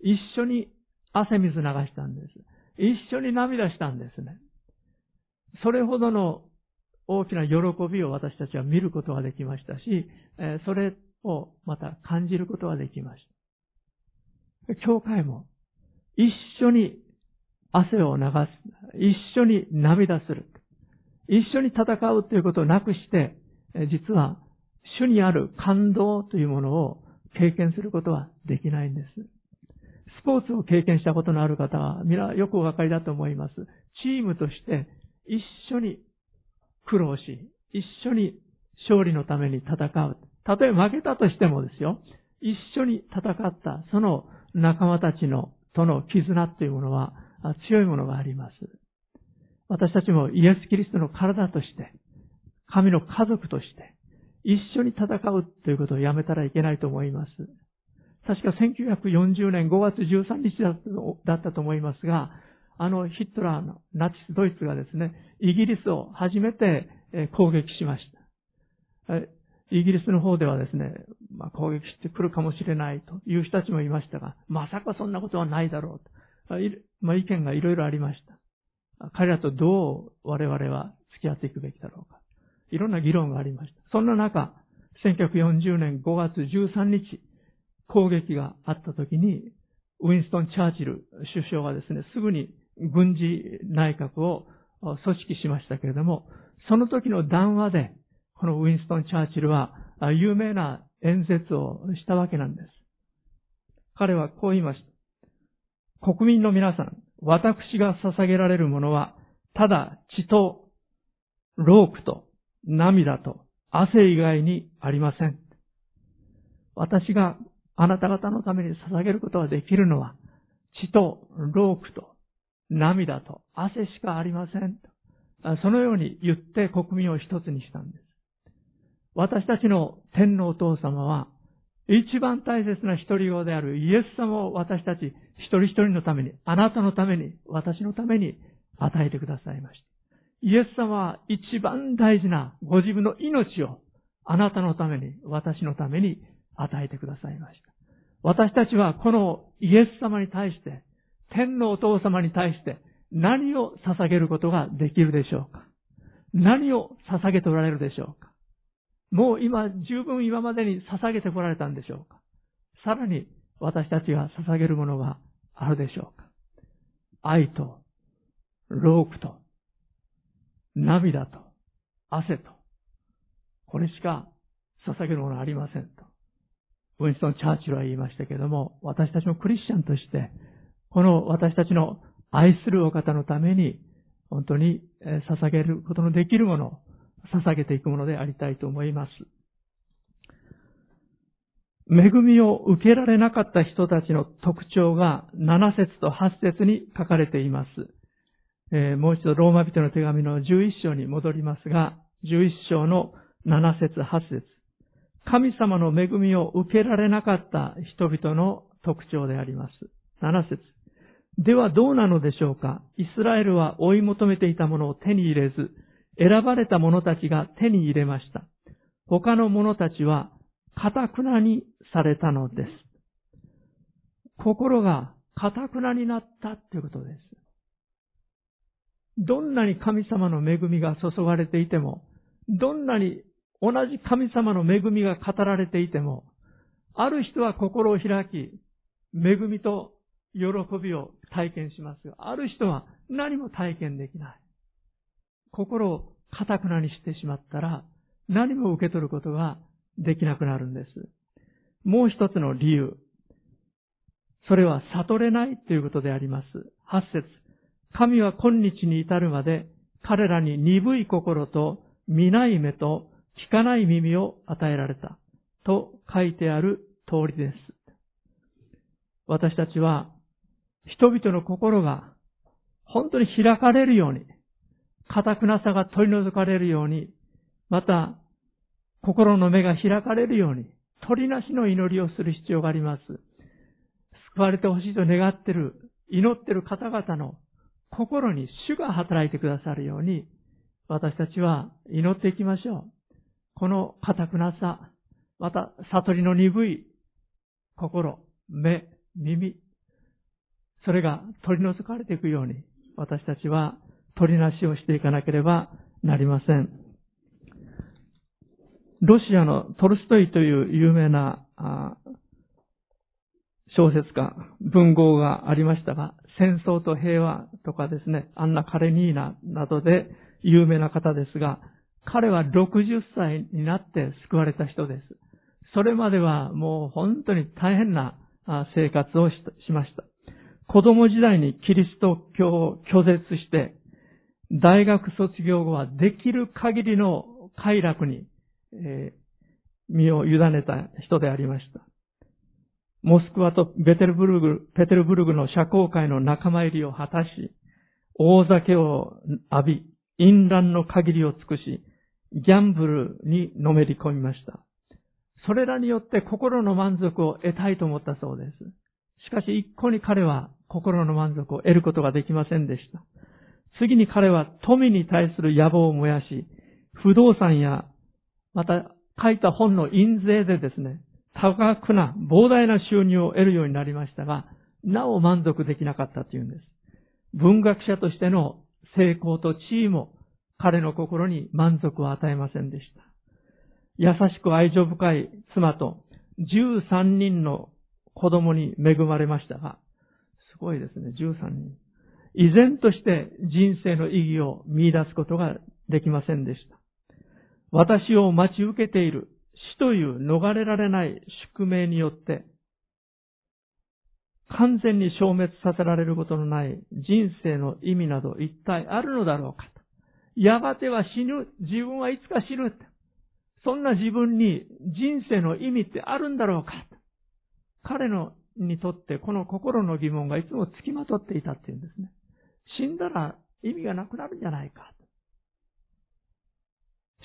一緒に汗水流したんです。一緒に涙したんですね。それほどの大きな喜びを私たちは見ることができましたし、それをまた感じることができました。教会も一緒に汗を流す、一緒に涙する、一緒に戦うということをなくして、実は主にある感動というものを経験することはできないんです。スポーツを経験したことのある方は、皆よくお分かりだと思います。チームとして一緒に苦労し、一緒に勝利のために戦う。たとえ負けたとしてもですよ、一緒に戦ったその仲間たちのとの絆というものは強いものがあります。私たちもイエス・キリストの体として、神の家族として、一緒に戦うということをやめたらいけないと思います。確か1940年5月13日だったと思いますが、あのヒットラーのナチスドイツがですね、イギリスを初めて攻撃しました。イギリスの方ではですね、まあ、攻撃してくるかもしれないという人たちもいましたが、まさかそんなことはないだろうと。まあ、意見がいろいろありました。彼らとどう我々は付き合っていくべきだろうか。いろんな議論がありました。そんな中、1940年5月13日、攻撃があった時に、ウィンストン・チャーチル首相はですね、すぐに軍事内閣を組織しましたけれども、その時の談話で、このウィンストン・チャーチルは有名な演説をしたわけなんです。彼はこう言いました。国民の皆さん、私が捧げられるものは、ただ血と、ロープと、涙と、汗以外にありません。私があなた方のために捧げることができるのは、血とロープと涙と汗しかありません。そのように言って国民を一つにしたんです。私たちの天皇お父様は、一番大切な一人子であるイエス様を私たち一人一人のために、あなたのために、私のために与えてくださいました。イエス様は一番大事なご自分の命をあなたのために、私のために与えてくださいました。私たちはこのイエス様に対して、天のお父様に対して何を捧げることができるでしょうか？何を捧げておられるでしょうか？もう今十分今までに捧げてこられたんでしょうか？さらに私たちが捧げるものがあるでしょうか？愛と、ロープと、涙と、汗と、これしか捧げるものはありませんと。ウィンストン・チャーチルは言いましたけれども、私たちのクリスチャンとして、この私たちの愛するお方のために、本当に捧げることのできるもの捧げていくものでありたいと思います。恵みを受けられなかった人たちの特徴が7節と8節に書かれています。えー、もう一度ローマ人の手紙の11章に戻りますが、11章の7節8節神様の恵みを受けられなかった人々の特徴であります。7節ではどうなのでしょうか？イスラエルは追い求めていたものを手に入れず、選ばれた者たちが手に入れました。他の者たちは、かたくなにされたのです。心がかたくなになったということです。どんなに神様の恵みが注がれていても、どんなに同じ神様の恵みが語られていても、ある人は心を開き、恵みと喜びを体験しますが、ある人は何も体験できない。心を堅くなにしてしまったら、何も受け取ることができなくなるんです。もう一つの理由。それは悟れないということであります。八節。神は今日に至るまで彼らに鈍い心と見ない目と聞かない耳を与えられたと書いてある通りです。私たちは人々の心が本当に開かれるように、堅くなさが取り除かれるように、また心の目が開かれるように、鳥なしの祈りをする必要があります。救われてほしいと願っている、祈っている方々の心に主が働いてくださるように、私たちは祈っていきましょう。この堅くなさ、また悟りの鈍い心、目、耳、それが取り除かれていくように、私たちは取りなしをしていかなければなりません。ロシアのトルストイという有名な小説家、文豪がありましたが、戦争と平和とかですね、アンナ・カレニーナなどで有名な方ですが、彼は60歳になって救われた人です。それまではもう本当に大変な生活をしました。子供時代にキリスト教を拒絶して、大学卒業後はできる限りの快楽に、え、身を委ねた人でありました。モスクワとベテルブルグ、ペテルブルグの社交界の仲間入りを果たし、大酒を浴び、淫乱の限りを尽くし、ギャンブルにのめり込みました。それらによって心の満足を得たいと思ったそうです。しかし一向に彼は心の満足を得ることができませんでした。次に彼は富に対する野望を燃やし、不動産や、また書いた本の印税でですね、多額な膨大な収入を得るようになりましたが、なお満足できなかったというんです。文学者としての成功と地位も彼の心に満足を与えませんでした。優しく愛情深い妻と13人の子供に恵まれましたが、すごいですね、13人。依然として人生の意義を見出すことができませんでした。私を待ち受けている死という逃れられない宿命によって、完全に消滅させられることのない人生の意味など一体あるのだろうかと。やがては死ぬ。自分はいつか死ぬ。そんな自分に人生の意味ってあるんだろうか彼のにとってこの心の疑問がいつも付きまとっていたっていうんですね。死んだら意味がなくなるんじゃないか。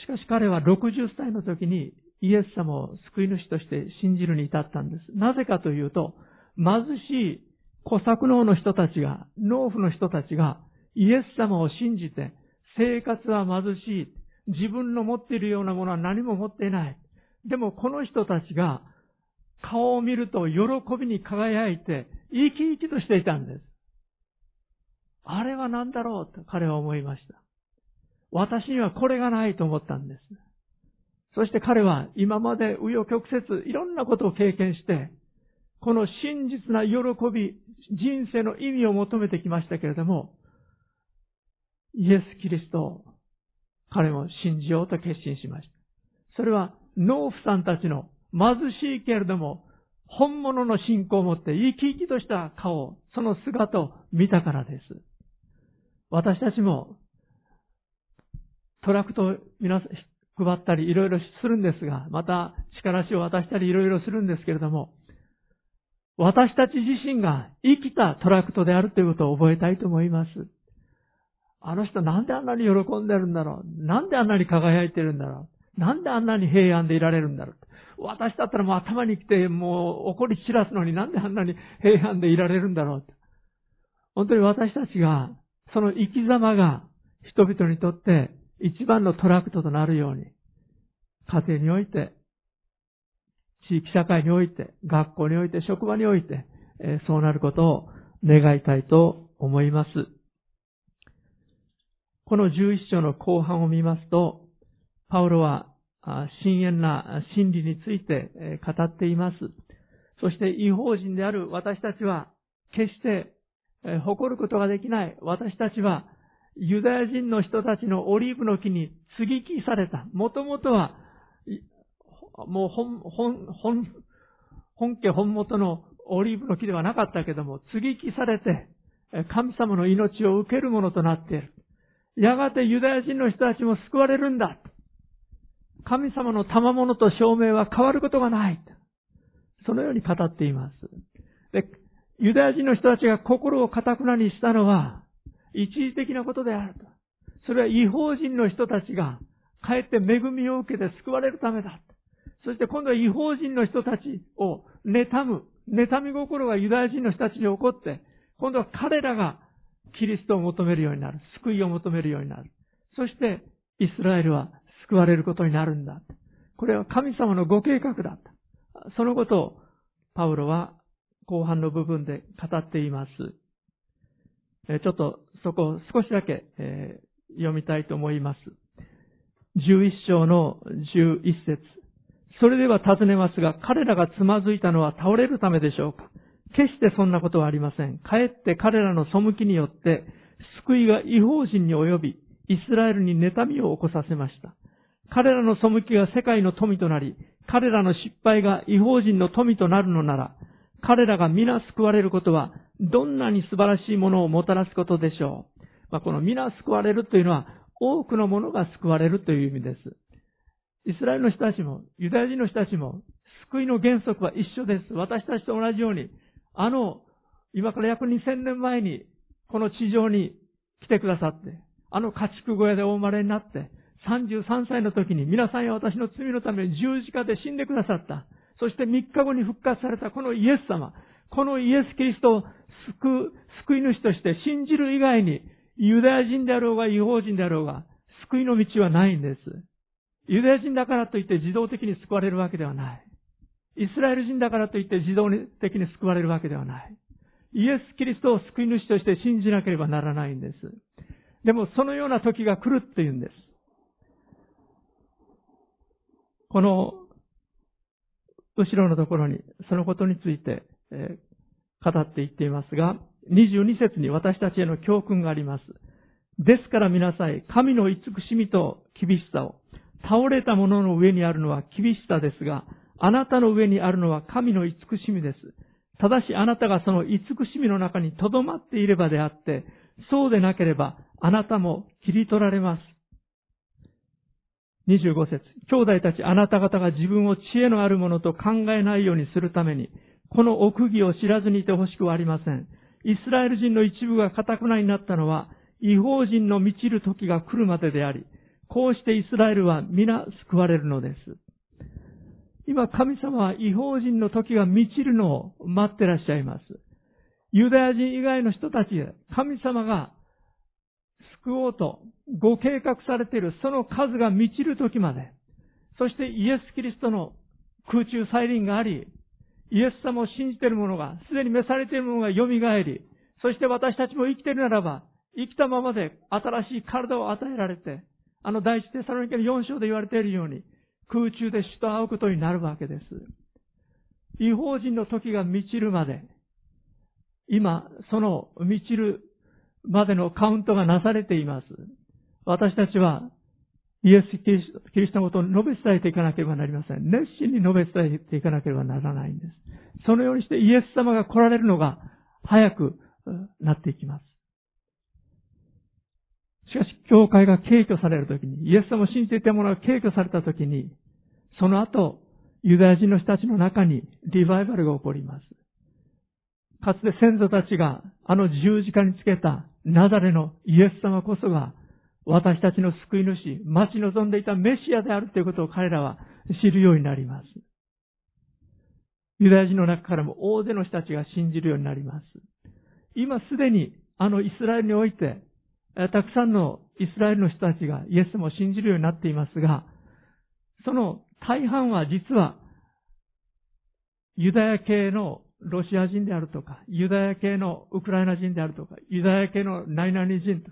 しかし彼は60歳の時にイエス様を救い主として信じるに至ったんです。なぜかというと、貧しい小作農の人たちが、農夫の人たちがイエス様を信じて生活は貧しい。自分の持っているようなものは何も持っていない。でもこの人たちが顔を見ると喜びに輝いて生き生きとしていたんです。あれは何だろうと彼は思いました。私にはこれがないと思ったんです。そして彼は今まで紆余曲折いろんなことを経験して、この真実な喜び、人生の意味を求めてきましたけれども、イエス・キリストを彼も信じようと決心しました。それは農夫さんたちの貧しいけれども、本物の信仰を持って生き生きとした顔、その姿を見たからです。私たちもトラクトを皆さん配ったりいろいろするんですが、また力しを渡したりいろいろするんですけれども、私たち自身が生きたトラクトであるということを覚えたいと思います。あの人なんであんなに喜んでるんだろう？なんであんなに輝いてるんだろう？なんであんなに平安でいられるんだろう？私だったらもう頭に来て、もう怒り散らすのになんであんなに平安でいられるんだろう？本当に私たちが、その生き様が人々にとって一番のトラクトとなるように、家庭において、地域社会において、学校において、職場において、そうなることを願いたいと思います。この11章の後半を見ますと、パウロは深遠な真理について語っています。そして違法人である私たちは決して誇ることができない。私たちはユダヤ人の人たちのオリーブの木に接ぎ木された。もともとはもう本、本、本、本家本元のオリーブの木ではなかったけども、接ぎ木されて、神様の命を受けるものとなっている。やがてユダヤ人の人たちも救われるんだ。神様の賜物と証明は変わることがない。そのように語っています。で、ユダヤ人の人たちが心を堅くなにしたのは、一時的なことであると。それは違法人の人たちが、かえって恵みを受けて救われるためだ。そして今度は違法人の人たちを妬む、妬み心がユダヤ人の人たちに起こって、今度は彼らがキリストを求めるようになる。救いを求めるようになる。そして、イスラエルは救われることになるんだ。これは神様のご計画だった。そのことを、パウロは後半の部分で語っています。ちょっとそこを少しだけ、え、読みたいと思います。11章の11節それでは尋ねますが、彼らがつまずいたのは倒れるためでしょうか？決してそんなことはありません。かえって彼らの背きによって、救いが違法人に及び、イスラエルに妬みを起こさせました。彼らの背きが世界の富となり、彼らの失敗が違法人の富となるのなら、彼らが皆救われることは、どんなに素晴らしいものをもたらすことでしょう。まあ、この皆救われるというのは、多くのものが救われるという意味です。イスラエルの人たちも、ユダヤ人の人たちも、救いの原則は一緒です。私たちと同じように、あの、今から約2000年前に、この地上に来てくださって、あの家畜小屋でお生まれになって、33歳の時に皆さんや私の罪のために十字架で死んでくださった。そして3日後に復活されたこのイエス様。このイエス・キリストを救う、救い主として信じる以外に、ユダヤ人であろうが違法人であろうが、救いの道はないんです。ユダヤ人だからといって自動的に救われるわけではない。イスラエル人だからといって自動的に救われるわけではない。イエス・キリストを救い主として信じなければならないんです。でもそのような時が来るっていうんです。この後ろのところにそのことについて、え、語っていっていますが、22節に私たちへの教訓があります。ですから皆さん、神の慈しみと厳しさを、倒れたものの上にあるのは厳しさですが、あなたの上にあるのは神の慈しみです。ただしあなたがその慈しみの中に留まっていればであって、そうでなければあなたも切り取られます。25節兄弟たちあなた方が自分を知恵のあるものと考えないようにするために、この奥義を知らずにいてほしくはありません。イスラエル人の一部が堅くなになったのは、違法人の満ちる時が来るまでであり、こうしてイスラエルは皆救われるのです。今神様は違法人の時が満ちるのを待ってらっしゃいます。ユダヤ人以外の人たち神様が救おうとご計画されているその数が満ちる時まで、そしてイエス・キリストの空中再臨があり、イエス様を信じている者が、すでに召されている者が蘇り、そして私たちも生きているならば、生きたままで新しい体を与えられて、あの第一テサロニケの4章で言われているように、空中で死と会うことになるわけです。違法人の時が満ちるまで、今、その満ちるまでのカウントがなされています。私たちは、イエス・キリストのことを述べ伝えていかなければなりません。熱心に述べ伝えていかなければならないんです。そのようにしてイエス様が来られるのが早くなっていきます。しかし、教会が敬挙されるときに、イエス様を信じていた者が敬挙されたときに、その後、ユダヤ人の人たちの中にリバイバルが起こります。かつて先祖たちがあの十字架につけたナザレのイエス様こそが私たちの救い主、待ち望んでいたメシアであるということを彼らは知るようになります。ユダヤ人の中からも大勢の人たちが信じるようになります。今すでにあのイスラエルにおいて、たくさんのイスラエルの人たちがイエス様を信じるようになっていますが、その大半は実はユダヤ系のロシア人であるとか、ユダヤ系のウクライナ人であるとか、ユダヤ系の何々人と、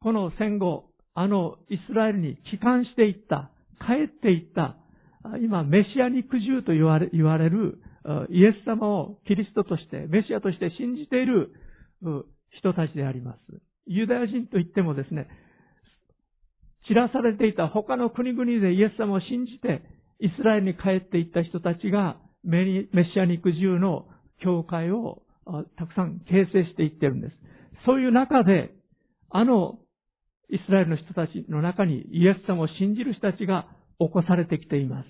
この戦後、あのイスラエルに帰還していった、帰っていった、今メシア肉獣と言われ言われるイエス様をキリストとして、メシアとして信じている人たちであります。ユダヤ人といってもですね、散らされていた他の国々でイエス様を信じて、イスラエルに帰っていった人たちが、メシア肉獣の教会をたくさん形成していってるんです。そういう中で、あのイスラエルの人たちの中にイエス様を信じる人たちが起こされてきています。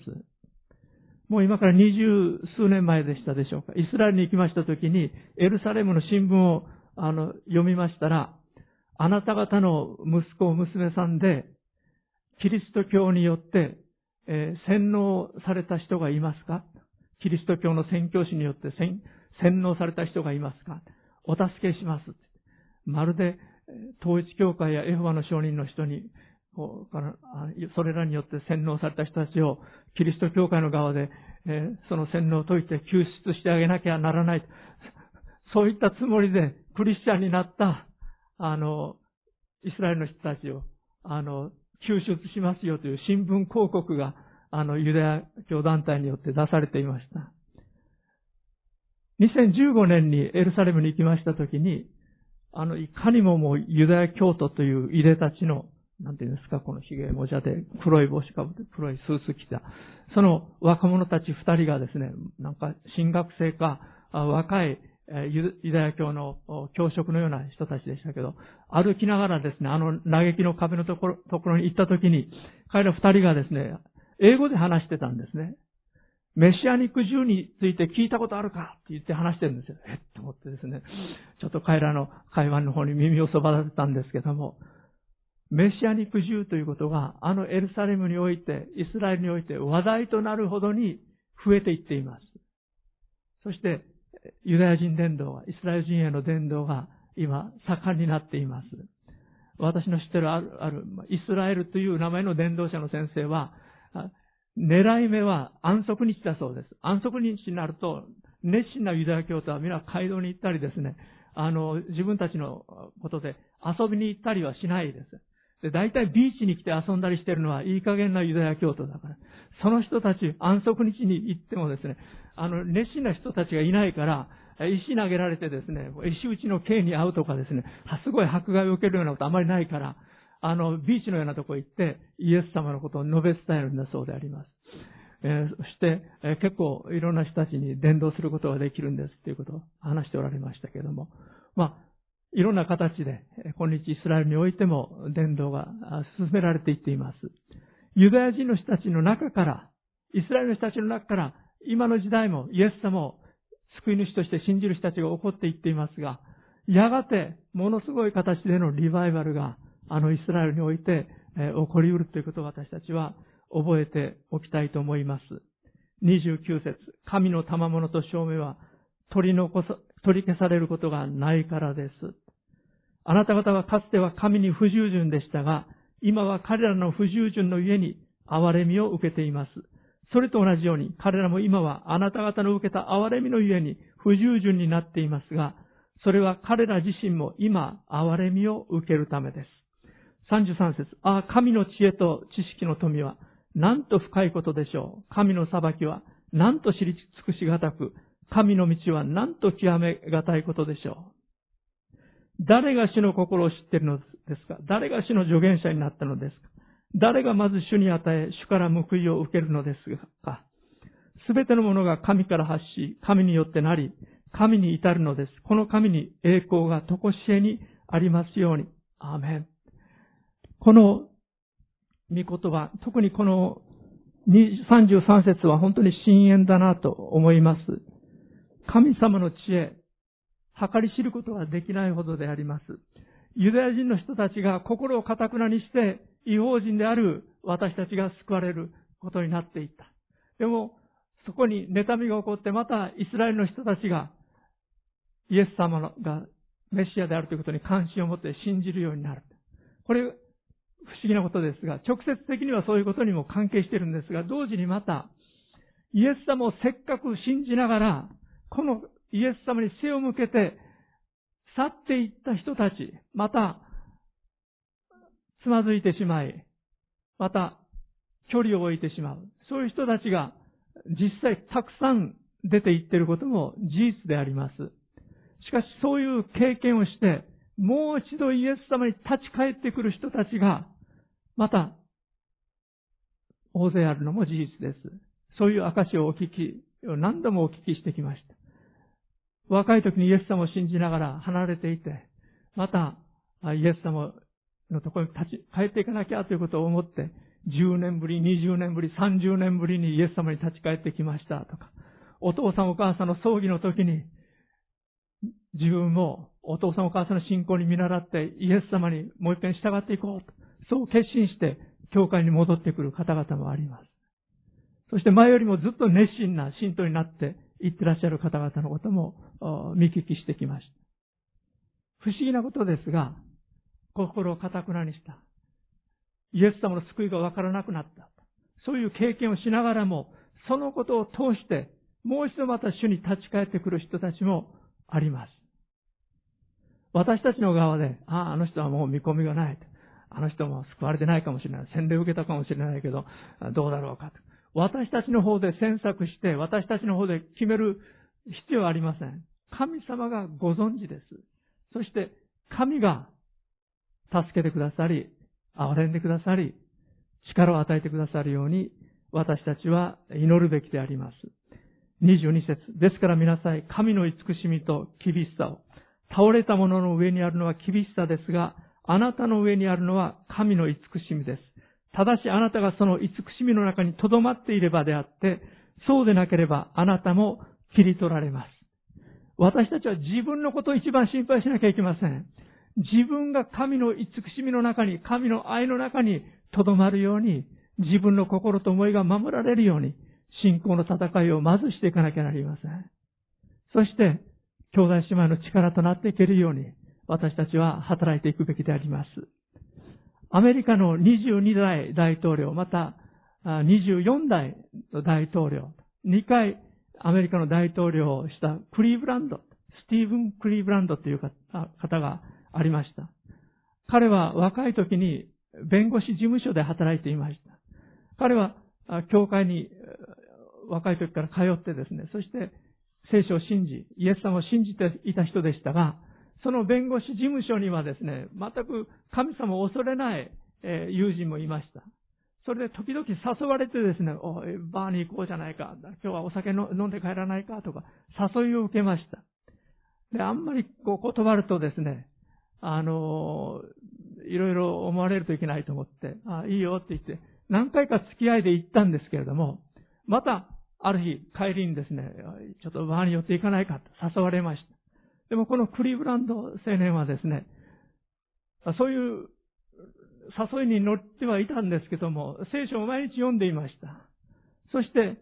もう今から二十数年前でしたでしょうか。イスラエルに行きましたときに、エルサレムの新聞をあの読みましたら、あなた方の息子、娘さんで、キリスト教によって、えー、洗脳された人がいますか？キリスト教の宣教師によって洗脳された人がいますか？お助けします。まるで、統一教会やエホバの証人の人に、それらによって洗脳された人たちをキリスト教会の側で、えその洗脳を解いて救出してあげなきゃならない。そういったつもりでクリスチャンになった、あの、イスラエルの人たちを、あの、救出しますよという新聞広告が、あの、ユダヤ教団体によって出されていました。2015年にエルサレムに行きましたときに、あの、いかにももうユダヤ教徒という入れたちの、なんていうんですか、この髭もじゃで黒い帽子かぶって黒いスーツ着た、その若者たち二人がですね、なんか新学生か、若いユダヤ教の教職のような人たちでしたけど、歩きながらですね、あの嘆きの壁のところところに行った時に、彼ら二人がですね、英語で話してたんですね。メシアニック銃について聞いたことあるか？って言って話してるんですよ。え？っと思ってですね、ちょっと彼らの会話の方に耳をそば立てたんですけども、メシアニック銃ということが、あのエルサレムにおいて、イスラエルにおいて話題となるほどに増えていっています。そして、ユダヤ人伝道が、イスラエル人への伝道が今盛んになっています。私の知ってるある、ある、イスラエルという名前の伝道者の先生は、狙い目は安息日だそうです。安息日になると、熱心なユダヤ教徒は皆街道に行ったりですね、あの、自分たちのことで遊びに行ったりはしないです。で、大体ビーチに来て遊んだりしてるのはいい加減なユダヤ教徒だから。その人たち、安息日に行ってもですね、あの、熱心な人たちがいないから、石投げられてですね、石打ちの刑に遭うとかですね、すごい迫害を受けるようなことあまりないから、あの、ビーチのようなとこ行って、イエス様のことを述べ伝えるんだそうであります。えー、そして、えー、結構いろんな人たちに伝道することができるんですっていうことを話しておられましたけれども、まあ、いろんな形で、今日イスラエルにおいても伝道が進められていっています。ユダヤ人の人たちの中から、イスラエルの人たちの中から、今の時代もイエス様を救い主として信じる人たちが起こっていっていますが、やがてものすごい形でのリバイバルがあのイスラエルにおいて、起こり得るということを私たちは覚えておきたいと思います。29節神の賜物と証明は取り残さ、取り消されることがないからです。あなた方はかつては神に不従順でしたが、今は彼らの不従順の家に憐れみを受けています。それと同じように、彼らも今はあなた方の受けた憐れみの家に不従順になっていますが、それは彼ら自身も今、憐れみを受けるためです。33節ああ、神の知恵と知識の富は、なんと深いことでしょう。神の裁きは、なんと知り尽くしがたく、神の道はなんと極めがたいことでしょう？誰が主の心を知っているのですか？誰が主の助言者になったのですか？誰がまず主に与え、主から報いを受けるのですか？すべてのものが神から発し、神によってなり、神に至るのです。この神に栄光がとこしえにありますように。アーメン。この御言葉、特にこの33節は本当に深淵だなと思います。神様の知恵、計り知ることができないほどであります。ユダヤ人の人たちが心を堅くなにして、違法人である私たちが救われることになっていった。でも、そこに妬みが起こって、またイスラエルの人たちがイエス様がメシアであるということに関心を持って信じるようになる。これ、不思議なことですが、直接的にはそういうことにも関係してるんですが、同時にまた、イエス様をせっかく信じながら、このイエス様に背を向けて去っていった人たち、また、つまずいてしまい、また、距離を置いてしまう。そういう人たちが実際たくさん出ていっていることも事実であります。しかしそういう経験をして、もう一度イエス様に立ち返ってくる人たちが、また、大勢あるのも事実です。そういう証をお聞き、何度もお聞きしてきました。若い時にイエス様を信じながら離れていて、また、イエス様のところに立ち、帰っていかなきゃということを思って、10年ぶり、20年ぶり、30年ぶりにイエス様に立ち返ってきましたとか、お父さんお母さんの葬儀の時に、自分もお父さんお母さんの信仰に見習ってイエス様にもう一遍従っていこうと、そう決心して教会に戻ってくる方々もあります。そして前よりもずっと熱心な信徒になっていってらっしゃる方々のことも見聞きしてきました。不思議なことですが、心をかたくなにした。イエス様の救いがわからなくなった。そういう経験をしながらも、そのことを通して、もう一度また主に立ち返ってくる人たちもあります。私たちの側で、ああ、あの人はもう見込みがない。あの人も救われてないかもしれない。洗礼を受けたかもしれないけど、どうだろうかと。私たちの方で詮索して、私たちの方で決める必要はありません。神様がご存知です。そして、神が助けてくださり、憐れんでくださり、力を与えてくださるように、私たちは祈るべきであります。22節ですから皆さん、神の慈しみと厳しさを、倒れたものの上にあるのは厳しさですが、あなたの上にあるのは神の慈しみです。ただしあなたがその慈しみの中に留まっていればであって、そうでなければあなたも切り取られます。私たちは自分のことを一番心配しなきゃいけません。自分が神の慈しみの中に、神の愛の中に留まるように、自分の心と思いが守られるように、信仰の戦いをまずしていかなきゃなりません。そして、兄弟姉妹の力となっていけるように、私たちは働いていくべきであります。アメリカの22代大統領、また24代の大統領、2回アメリカの大統領をしたクリーブランド、スティーブン・クリーブランドという方がありました。彼は若い時に弁護士事務所で働いていました。彼は教会に若い時から通ってですね、そして聖書を信じ、イエス様を信じていた人でしたが、その弁護士事務所にはですね、全く神様を恐れない友人もいました。それで時々誘われてですね、おいバーに行こうじゃないか、今日はお酒飲んで帰らないかとか、誘いを受けました。で、あんまりこう断るとですね、あの、いろいろ思われるといけないと思って、あ、いいよって言って、何回か付き合いで行ったんですけれども、また、ある日、帰りにですね、ちょっとバーに寄っていかないかと誘われました。でもこのクリーブランド青年はですね、そういう誘いに乗ってはいたんですけども、聖書を毎日読んでいました。そして、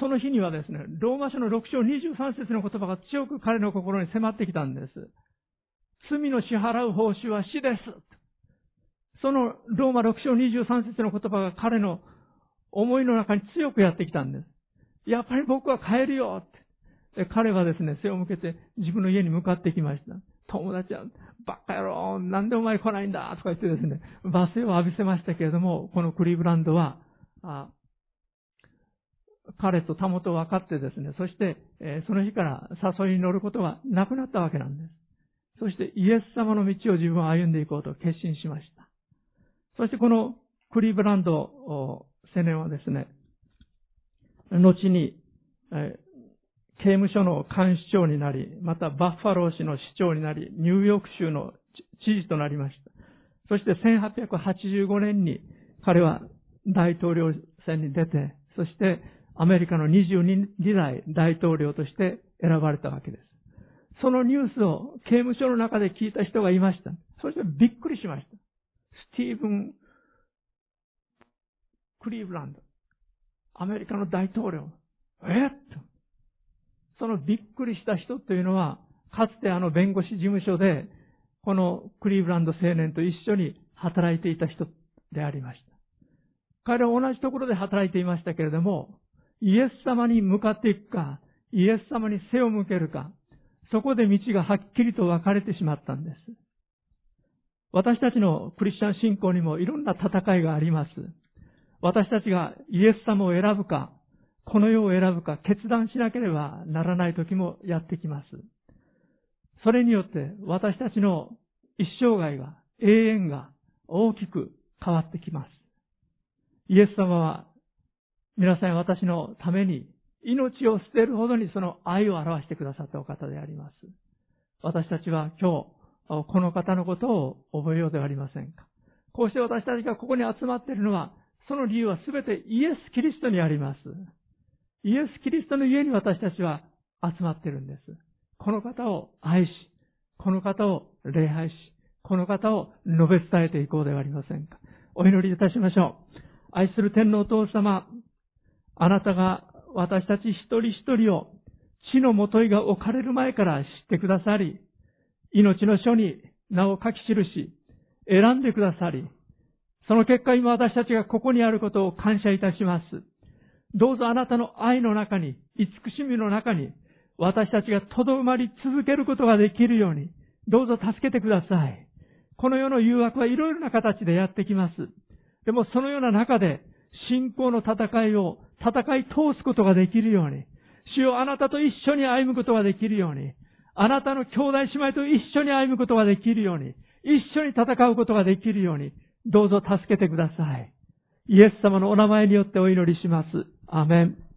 その日にはですね、ローマ書の6章23節の言葉が強く彼の心に迫ってきたんです。罪の支払う報酬は死です。そのローマ6章23節の言葉が彼の思いの中に強くやってきたんです。やっぱり僕は帰るよって。彼はですね、背を向けて自分の家に向かってきました。友達は、バカ野郎、なんでお前来ないんだとか言ってですね、罵声を浴びせましたけれども、このクリーブランドは、あ彼とたもと分かってですね、そして、えー、その日から誘いに乗ることがなくなったわけなんです。そしてイエス様の道を自分は歩んでいこうと決心しました。そしてこのクリーブランド青年はですね、後に、えー刑務所の監視長になり、またバッファロー市の市長になり、ニューヨーク州の知事となりました。そして1885年に彼は大統領選に出て、そしてアメリカの22代大統領として選ばれたわけです。そのニュースを刑務所の中で聞いた人がいました。そしてびっくりしました。スティーブン・クリーブランド。アメリカの大統領。えっと。そのびっくりした人というのは、かつてあの弁護士事務所で、このクリーブランド青年と一緒に働いていた人でありました。彼は同じところで働いていましたけれども、イエス様に向かっていくか、イエス様に背を向けるか、そこで道がはっきりと分かれてしまったんです。私たちのクリスチャン信仰にもいろんな戦いがあります。私たちがイエス様を選ぶか、この世を選ぶか決断しなければならない時もやってきます。それによって私たちの一生涯が、永遠が大きく変わってきます。イエス様は皆さん私のために命を捨てるほどにその愛を表してくださったお方であります。私たちは今日、この方のことを覚えようではありませんか。こうして私たちがここに集まっているのは、その理由はすべてイエス・キリストにあります。イエス・キリストの家に私たちは集まってるんです。この方を愛し、この方を礼拝し、この方を述べ伝えていこうではありませんか。お祈りいたしましょう。愛する天皇お父様、あなたが私たち一人一人を地のもといが置かれる前から知ってくださり、命の書に名を書き記し、選んでくださり、その結果今私たちがここにあることを感謝いたします。どうぞあなたの愛の中に、慈しみの中に、私たちがとどまり続けることができるように、どうぞ助けてください。この世の誘惑はいろいろな形でやってきます。でもそのような中で、信仰の戦いを戦い通すことができるように、主よあなたと一緒に歩むことができるように、あなたの兄弟姉妹と一緒に歩むことができるように、一緒に戦うことができるように、どうぞ助けてください。イエス様のお名前によってお祈りします。アメン。